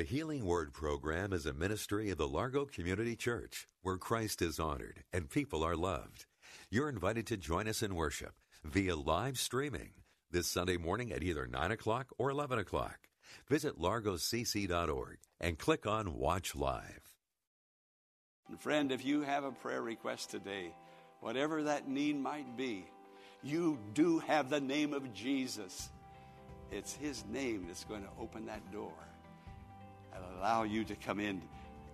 The Healing Word program is a ministry of the Largo Community Church where Christ is honored and people are loved. You're invited to join us in worship via live streaming this Sunday morning at either 9 o'clock or 11 o'clock. Visit largocc.org and click on Watch Live. Friend, if you have a prayer request today, whatever that need might be, you do have the name of Jesus. It's His name that's going to open that door and allow you to come in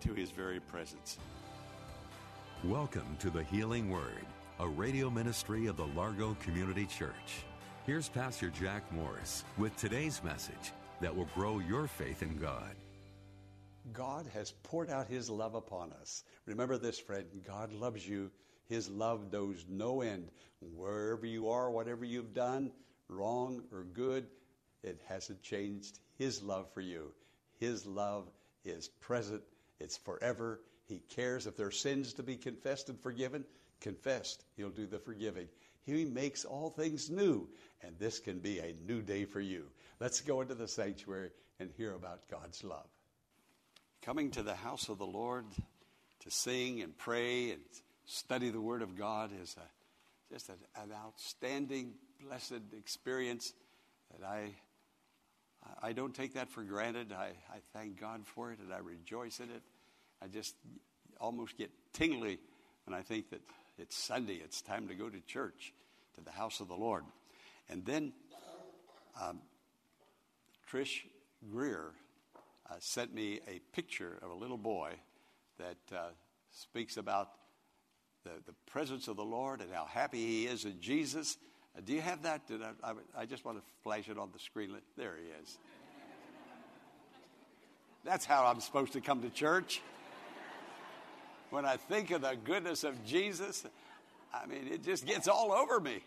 to His very presence. Welcome to the Healing Word, a radio ministry of the Largo Community Church. Here's Pastor Jack Morris with today's message that will grow your faith in God. God has poured out His love upon us. Remember this, friend God loves you. His love knows no end. Wherever you are, whatever you've done, wrong or good, it hasn't changed His love for you. His love is present, it's forever. He cares if there are sins to be confessed and forgiven, confessed. He'll do the forgiving. He makes all things new, and this can be a new day for you. Let's go into the sanctuary and hear about God's love. Coming to the house of the Lord to sing and pray and study the Word of God is a, just an, an outstanding, blessed experience that I I don't take that for granted. I, I thank God for it and I rejoice in it. I just almost get tingly when I think that it's Sunday, it's time to go to church, to the house of the Lord. And then um, Trish Greer uh, sent me a picture of a little boy that uh, speaks about the, the presence of the Lord and how happy he is in Jesus. Do you have that? I, I, I, just want to flash it on the screen. There he is. That's how I'm supposed to come to church. When I think of the goodness of Jesus, I mean, it just gets all over me.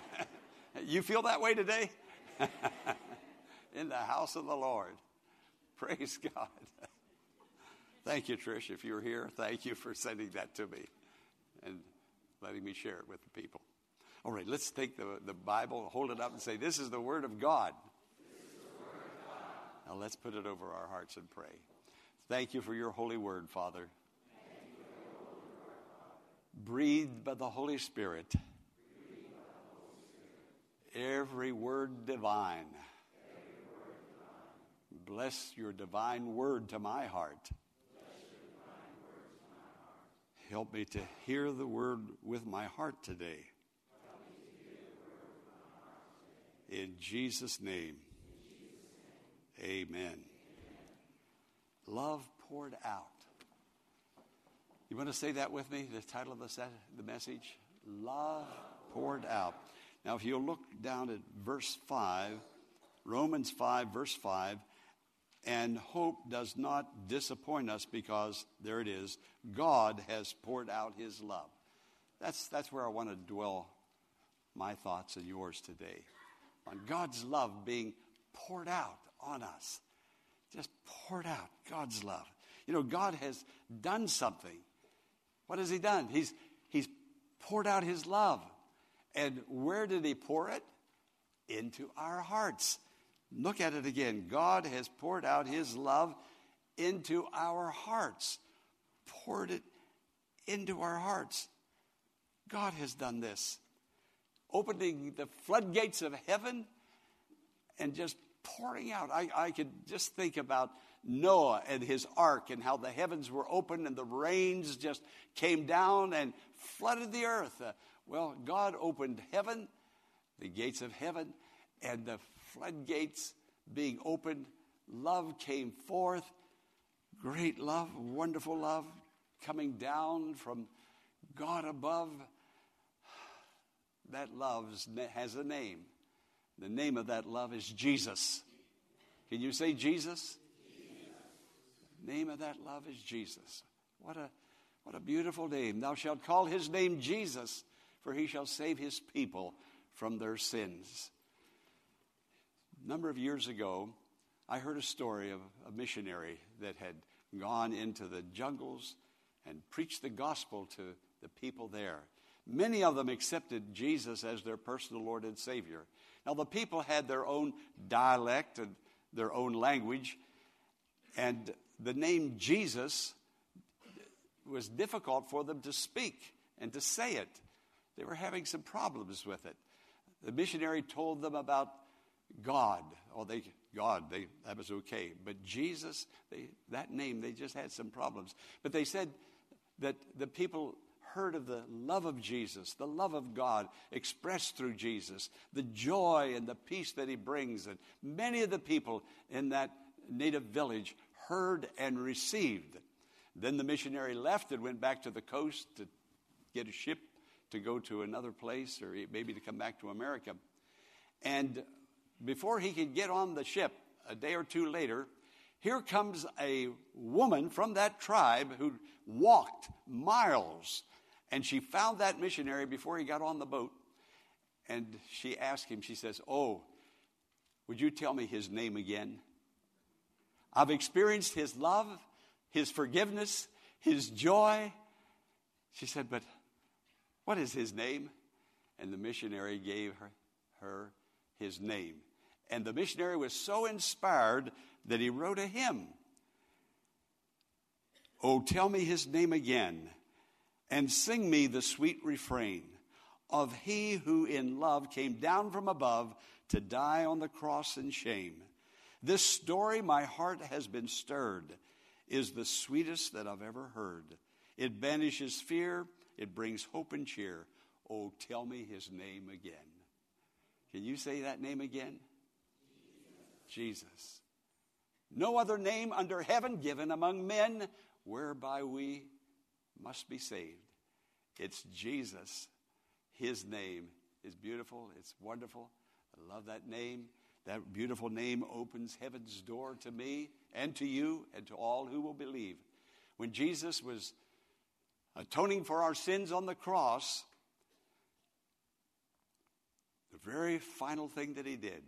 you feel that way today? In the house of the Lord. Praise God. Thank you, Trish, if you're here. Thank you for sending that to me and letting me share it with the people. All right, let's take the, the Bible, hold it up, and say, This is the Word of God. Now let's put it over our hearts and pray. Thank you for your holy word, Father. Breathed by the Holy Spirit. Every word divine. Bless your divine word to my heart. Help me to hear the word with my heart today. In Jesus' name, amen. Love poured out. You want to say that with me? The title of the, set, the message? Love poured out. Now, if you'll look down at verse 5, Romans 5, verse 5, and hope does not disappoint us because, there it is, God has poured out his love. That's, that's where I want to dwell my thoughts and yours today on God's love being poured out on us. Just poured out God's love. You know, God has done something. What has He done? He's, he's poured out His love. And where did He pour it? Into our hearts. Look at it again. God has poured out His love into our hearts, poured it into our hearts. God has done this opening the floodgates of heaven and just pouring out. I, I could just think about Noah and his ark and how the heavens were open and the rains just came down and flooded the earth. Uh, well, God opened heaven, the gates of heaven, and the floodgates being opened, love came forth. Great love, wonderful love coming down from God above that love has a name. The name of that love is Jesus. Can you say Jesus? Jesus. Name of that love is Jesus. What a, what a beautiful name. Thou shalt call his name Jesus, for he shall save his people from their sins. A number of years ago, I heard a story of a missionary that had gone into the jungles and preached the gospel to the people there. Many of them accepted Jesus as their personal Lord and Savior. Now, the people had their own dialect and their own language, and the name Jesus was difficult for them to speak and to say it. They were having some problems with it. The missionary told them about God. Oh, they God, they, that was okay. But Jesus, they, that name, they just had some problems. But they said that the people heard of the love of Jesus, the love of God expressed through Jesus, the joy and the peace that he brings. And many of the people in that native village heard and received. Then the missionary left and went back to the coast to get a ship to go to another place or maybe to come back to America. And before he could get on the ship, a day or two later, here comes a woman from that tribe who walked miles. And she found that missionary before he got on the boat. And she asked him, she says, Oh, would you tell me his name again? I've experienced his love, his forgiveness, his joy. She said, But what is his name? And the missionary gave her, her his name. And the missionary was so inspired that he wrote a hymn. Oh, tell me his name again, and sing me the sweet refrain of he who in love came down from above to die on the cross in shame. This story, my heart has been stirred, is the sweetest that I've ever heard. It banishes fear, it brings hope and cheer. Oh, tell me his name again. Can you say that name again? Jesus. Jesus. No other name under heaven given among men whereby we must be saved. It's Jesus. His name is beautiful, it's wonderful. I love that name. That beautiful name opens heaven's door to me and to you and to all who will believe. When Jesus was atoning for our sins on the cross, the very final thing that he did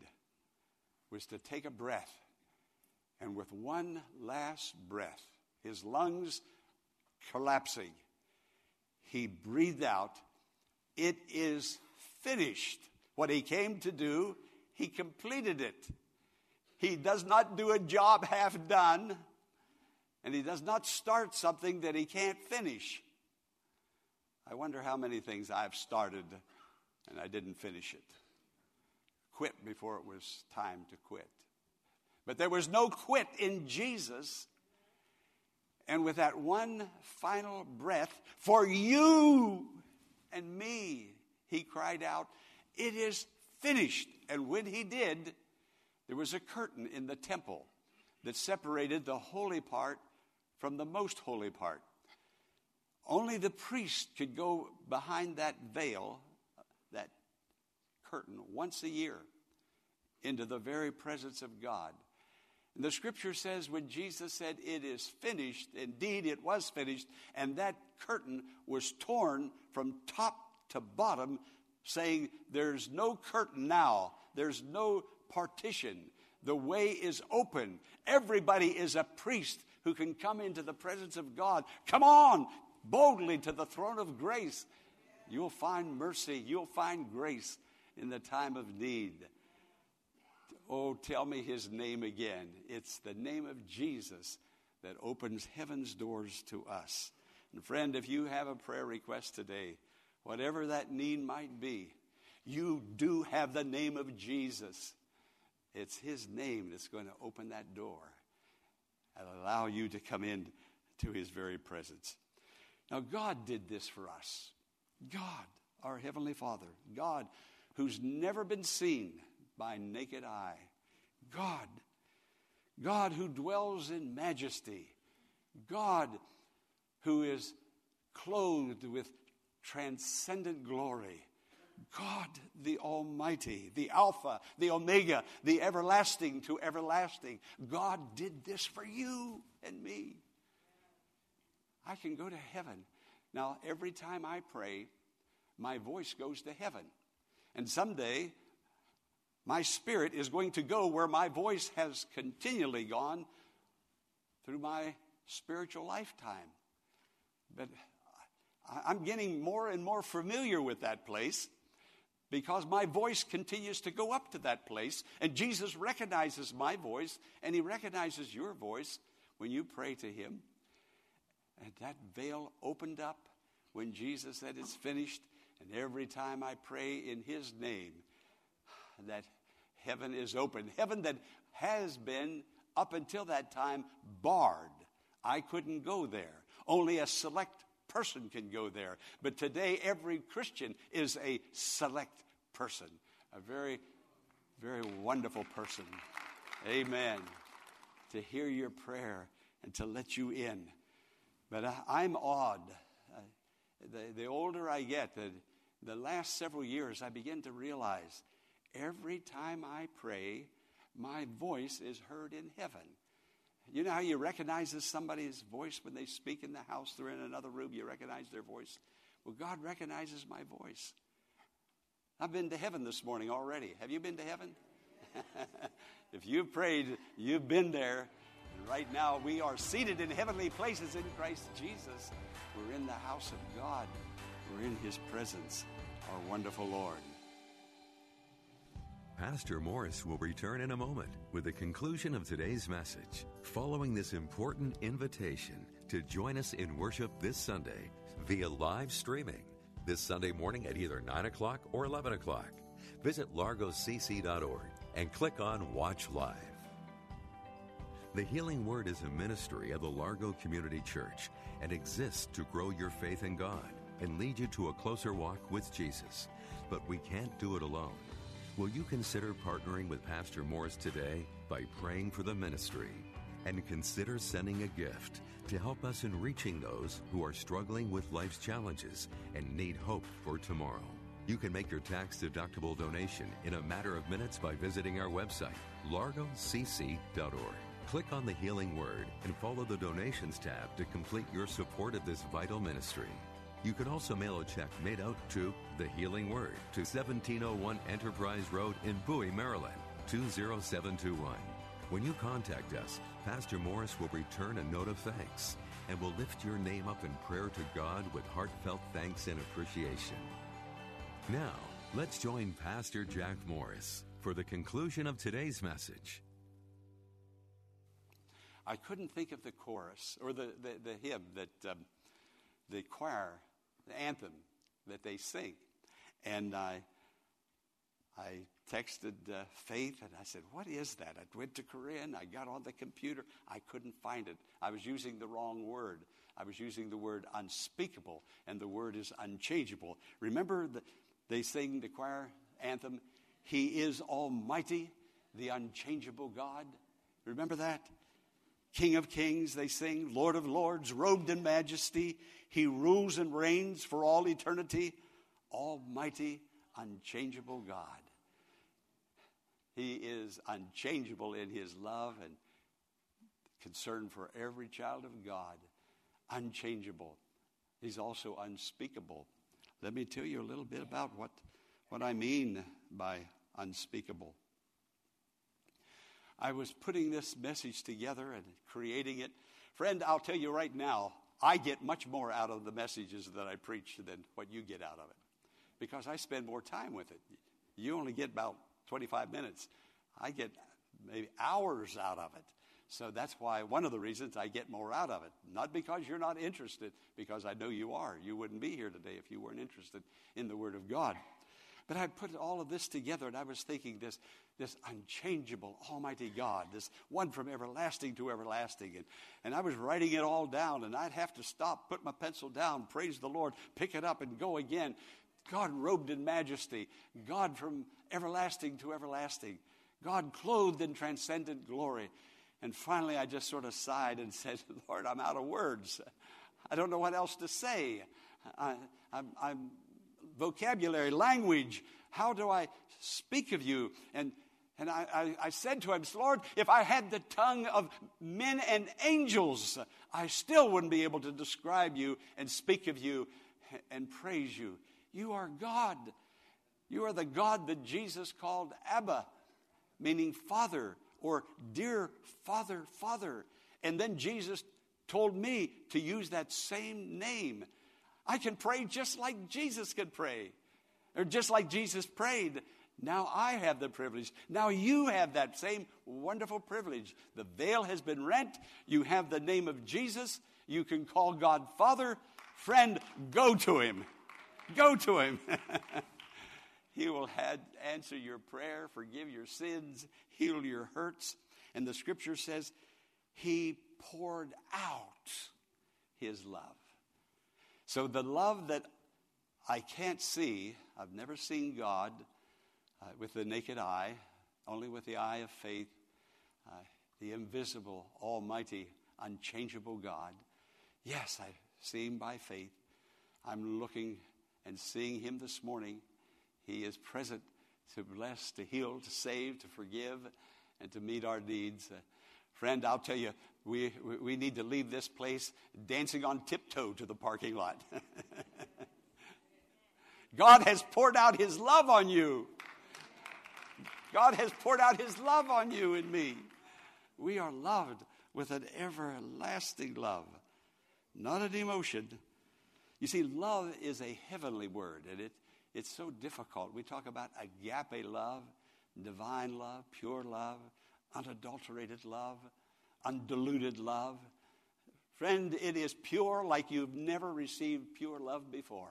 was to take a breath. And with one last breath, his lungs collapsing, he breathed out, It is finished. What he came to do, he completed it. He does not do a job half done, and he does not start something that he can't finish. I wonder how many things I've started and I didn't finish it. Quit before it was time to quit. But there was no quit in Jesus. And with that one final breath, for you and me, he cried out, It is finished. And when he did, there was a curtain in the temple that separated the holy part from the most holy part. Only the priest could go behind that veil, that curtain, once a year into the very presence of God. And the scripture says when Jesus said, It is finished, indeed it was finished, and that curtain was torn from top to bottom, saying, There's no curtain now, there's no partition. The way is open. Everybody is a priest who can come into the presence of God. Come on, boldly to the throne of grace. You'll find mercy, you'll find grace in the time of need. Oh, tell me his name again. It's the name of Jesus that opens heaven's doors to us. And friend, if you have a prayer request today, whatever that need might be, you do have the name of Jesus. It's his name that's going to open that door and allow you to come in to his very presence. Now, God did this for us. God, our Heavenly Father, God, who's never been seen by naked eye, God, God who dwells in majesty, God who is clothed with transcendent glory, God the Almighty, the Alpha, the Omega, the everlasting to everlasting. God did this for you and me. I can go to heaven. Now, every time I pray, my voice goes to heaven. And someday, my spirit is going to go where my voice has continually gone through my spiritual lifetime. But I'm getting more and more familiar with that place because my voice continues to go up to that place. And Jesus recognizes my voice and he recognizes your voice when you pray to him. And that veil opened up when Jesus said, It's finished. And every time I pray in his name, that heaven is open. Heaven that has been, up until that time, barred. I couldn't go there. Only a select person can go there. But today, every Christian is a select person, a very, very wonderful person. Amen. To hear your prayer and to let you in. But I, am awed. The, the older I get, the, the last several years, I begin to realize every time I pray, my voice is heard in heaven. You know how you recognize somebody's voice when they speak in the house? They're in another room, you recognize their voice. Well, God recognizes my voice. I've been to heaven this morning already. Have you been to heaven? if you've prayed, you've been there. And right now, we are seated in heavenly places in Christ Jesus. We're in the house of God, we're in His presence, our wonderful Lord. Pastor Morris will return in a moment with the conclusion of today's message, following this important invitation to join us in worship this Sunday via live streaming this Sunday morning at either 9 o'clock or 11 o'clock. Visit largocc.org and click on Watch Live. The Healing Word is a ministry of the Largo Community Church and exists to grow your faith in God and lead you to a closer walk with Jesus. But we can't do it alone. Will you consider partnering with Pastor Morris today by praying for the ministry? And consider sending a gift to help us in reaching those who are struggling with life's challenges and need hope for tomorrow. You can make your tax deductible donation in a matter of minutes by visiting our website, largocc.org. Click on the Healing Word and follow the Donations tab to complete your support of this vital ministry. You can also mail a check made out to The Healing Word to 1701 Enterprise Road in Bowie, Maryland, 20721. When you contact us, Pastor Morris will return a note of thanks and will lift your name up in prayer to God with heartfelt thanks and appreciation. Now, let's join Pastor Jack Morris for the conclusion of today's message. I couldn't think of the chorus or the, the, the hymn that um, the choir the anthem that they sing. And I, I texted uh, Faith and I said, What is that? I went to Korean, I got on the computer, I couldn't find it. I was using the wrong word. I was using the word unspeakable, and the word is unchangeable. Remember, the, they sing the choir anthem, He is Almighty, the unchangeable God. Remember that? King of kings, they sing, Lord of lords, robed in majesty. He rules and reigns for all eternity. Almighty, unchangeable God. He is unchangeable in his love and concern for every child of God. Unchangeable. He's also unspeakable. Let me tell you a little bit about what, what I mean by unspeakable. I was putting this message together and creating it. Friend, I'll tell you right now, I get much more out of the messages that I preach than what you get out of it because I spend more time with it. You only get about 25 minutes, I get maybe hours out of it. So that's why one of the reasons I get more out of it. Not because you're not interested, because I know you are. You wouldn't be here today if you weren't interested in the Word of God. But I put all of this together and I was thinking this, this unchangeable Almighty God, this one from everlasting to everlasting. And, and I was writing it all down and I'd have to stop, put my pencil down, praise the Lord, pick it up and go again. God robed in majesty, God from everlasting to everlasting, God clothed in transcendent glory. And finally, I just sort of sighed and said, Lord, I'm out of words. I don't know what else to say. I, am vocabulary, language. How do I speak of you? And, and I, I, I said to him, Lord, if I had the tongue of men and angels, I still wouldn't be able to describe you and speak of you and praise you. You are God. You are the God that Jesus called Abba, meaning Father or dear Father, Father. And then Jesus told me to use that same name. I can pray just like Jesus could pray, or just like Jesus prayed. Now I have the privilege. Now you have that same wonderful privilege. The veil has been rent. You have the name of Jesus. You can call God Father. Friend, go to him. Go to him. he will had, answer your prayer, forgive your sins, heal your hurts. And the scripture says, He poured out His love. So the love that I can't see, I've never seen God uh, with the naked eye, only with the eye of faith, uh, the invisible, almighty, unchangeable God. Yes, I see Him by faith. I'm looking and seeing Him this morning. He is present to bless, to heal, to save, to forgive, and to meet our needs. Uh, friend, I'll tell you, we, we need to leave this place dancing on tiptoe to the parking lot. God has poured out His love on you. God has poured out His love on you and me. We are loved with an everlasting love, not an emotion. You see, love is a heavenly word, and it, it's so difficult. We talk about agape love, divine love, pure love, unadulterated love, undiluted love. Friend, it is pure like you've never received pure love before.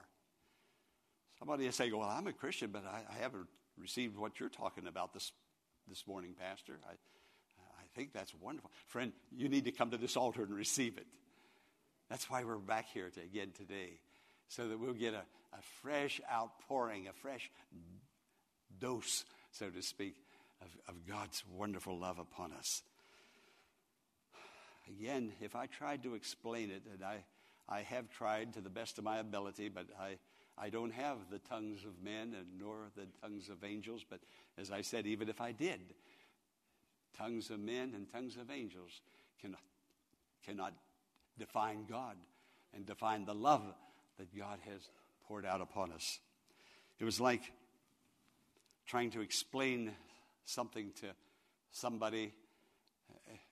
Somebody is saying, Well, I'm a Christian, but I, I haven't received what you're talking about this, this morning, Pastor. I, I think that's wonderful. Friend, you need to come to this altar and receive it. That's why we're back here to, again today, so that we'll get a, a fresh outpouring, a fresh dose, so to speak, of, of God's wonderful love upon us. Again, if I tried to explain it, and I, I have tried to the best of my ability, but I, I don't have the tongues of men and nor the tongues of angels. But as I said, even if I did, tongues of men and tongues of angels cannot, cannot define God and define the love that God has poured out upon us. It was like trying to explain something to somebody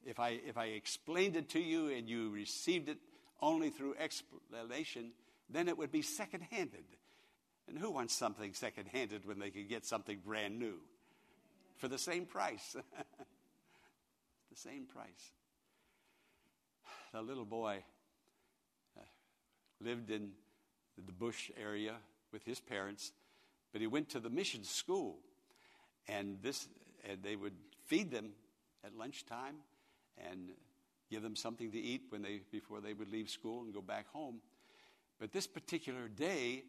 if I, if I explained it to you and you received it only through explanation, then it would be second handed. And who wants something second handed when they can get something brand new for the same price? the same price. The little boy uh, lived in the bush area with his parents, but he went to the mission school, and this and they would feed them at lunchtime and give them something to eat when they, before they would leave school and go back home. But this particular day,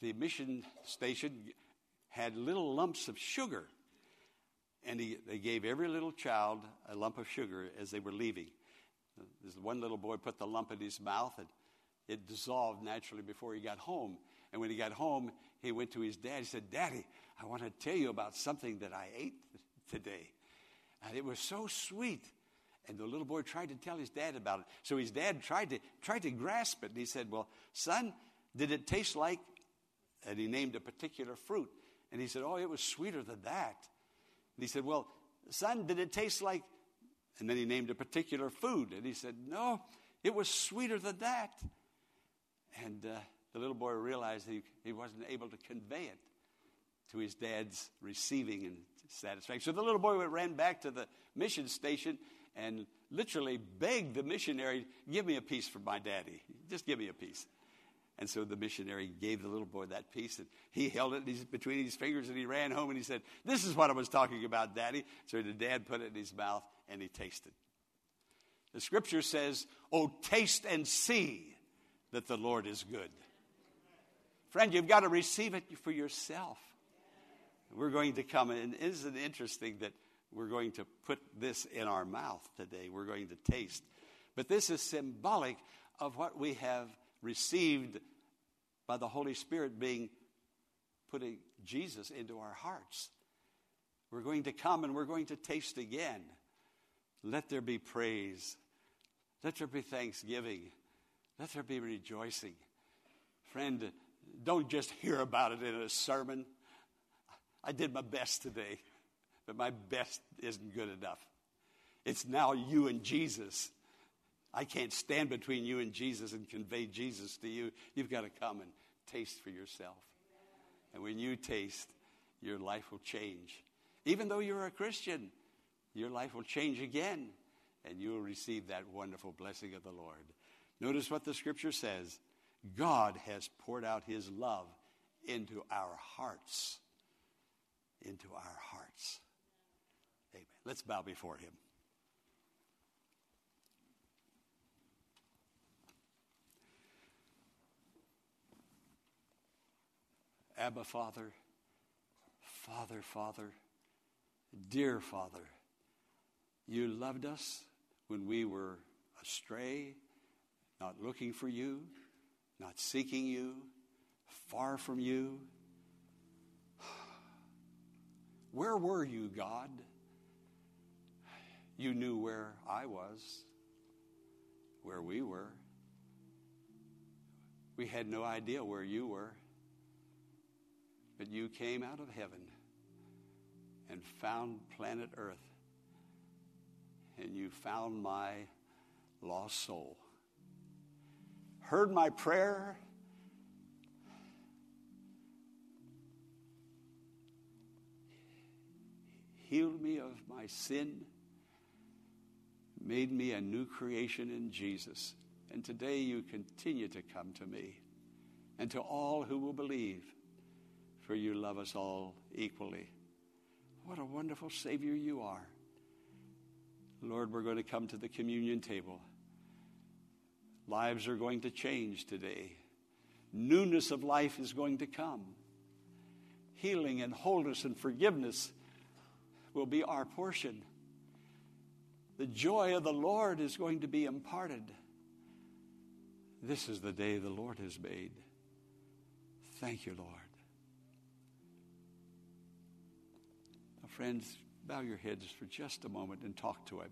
the mission station had little lumps of sugar. And he, they gave every little child a lump of sugar as they were leaving. This one little boy put the lump in his mouth and it dissolved naturally before he got home. And when he got home, he went to his dad. He said, Daddy, I want to tell you about something that I ate today. And it was so sweet. And the little boy tried to tell his dad about it. So his dad tried to, tried to grasp it. And he said, Well, son, did it taste like? And he named a particular fruit. And he said, Oh, it was sweeter than that. And he said, Well, son, did it taste like? And then he named a particular food. And he said, No, it was sweeter than that. And uh, the little boy realized he, he wasn't able to convey it to his dad's receiving and satisfaction. So the little boy ran back to the mission station and literally begged the missionary, Give me a piece for my daddy. Just give me a piece. And so the missionary gave the little boy that piece, and he held it between his fingers, and he ran home and he said, This is what I was talking about, Daddy. So the dad put it in his mouth, and he tasted. The scripture says, Oh, taste and see that the Lord is good. Friend, you've got to receive it for yourself. We're going to come, and isn't it interesting that we're going to put this in our mouth today? We're going to taste. But this is symbolic of what we have received by the Holy Spirit being putting Jesus into our hearts. We're going to come and we're going to taste again. Let there be praise. Let there be thanksgiving. Let there be rejoicing. Friend, don't just hear about it in a sermon. I did my best today, but my best isn't good enough. It's now you and Jesus. I can't stand between you and Jesus and convey Jesus to you. You've got to come and taste for yourself. And when you taste, your life will change. Even though you're a Christian, your life will change again, and you will receive that wonderful blessing of the Lord. Notice what the scripture says God has poured out his love into our hearts. Into our hearts. Amen. Let's bow before him. Abba, Father, Father, Father, dear Father, you loved us when we were astray, not looking for you, not seeking you, far from you. Where were you, God? You knew where I was, where we were. We had no idea where you were. But you came out of heaven and found planet Earth. And you found my lost soul. Heard my prayer. Healed me of my sin. Made me a new creation in Jesus. And today you continue to come to me and to all who will believe for you love us all equally. What a wonderful Savior you are. Lord, we're going to come to the communion table. Lives are going to change today. Newness of life is going to come. Healing and wholeness and forgiveness will be our portion. The joy of the Lord is going to be imparted. This is the day the Lord has made. Thank you, Lord. Now, friends, bow your heads for just a moment and talk to Him.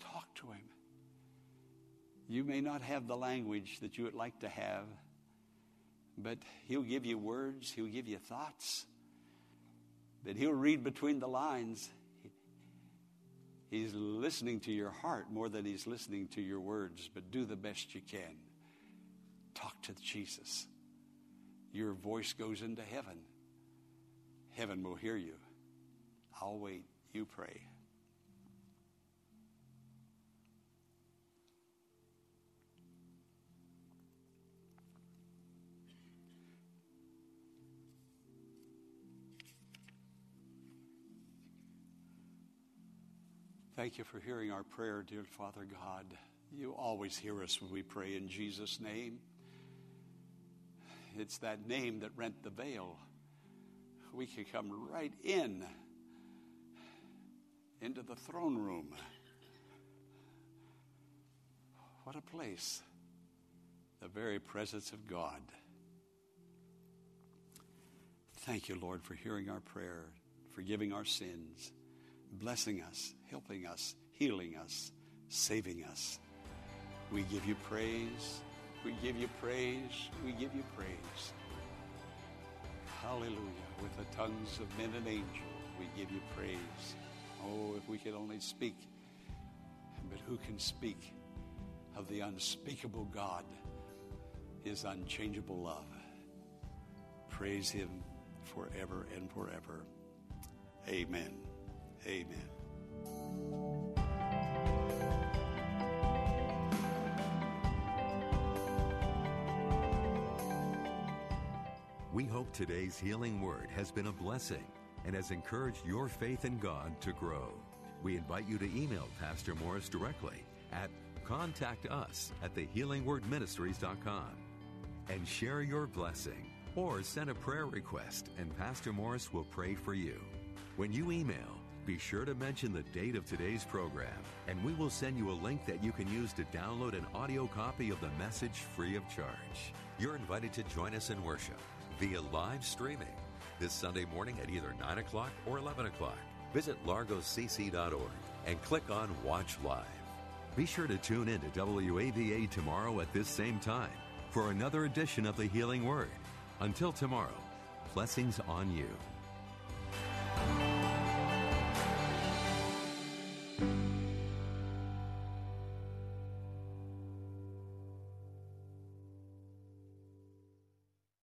Talk to Him. You may not have the language that you would like to have, but He'll give you words, He'll give you thoughts, that He'll read between the lines. He's listening to your heart more than He's listening to your words, but do the best you can. Talk to Jesus. Your voice goes into heaven. Heaven will hear you. I'll wait. You pray. Thank you for hearing our prayer, dear Father God. You always hear us when we pray in Jesus' name. It's that name that rent the veil we can come right in into the throne room. What a place. The very presence of God. Thank you, Lord, for hearing our prayer, forgiving our sins, blessing us, helping us, healing us, saving us. We give you praise. We give you praise. We give you praise. Hallelujah. With the tongues of men and angels, we give you praise. Oh, if we could only speak. But who can speak of the unspeakable God, his unchangeable love? Praise him forever and forever. Amen. Amen. We hope today's healing word has been a blessing and has encouraged your faith in God to grow. We invite you to email Pastor Morris directly at contact us at thehealingwordministries.com and share your blessing or send a prayer request and Pastor Morris will pray for you. When you email, Be sure to mention the date of today's program, and we will send you a link that you can use to download an audio copy of the message free of charge. You're invited to join us in worship via live streaming this Sunday morning at either 9 o'clock or 11 o'clock. Visit largocc.org and click on Watch Live. Be sure to tune in to WAVA tomorrow at this same time for another edition of the Healing Word. Until tomorrow, blessings on you.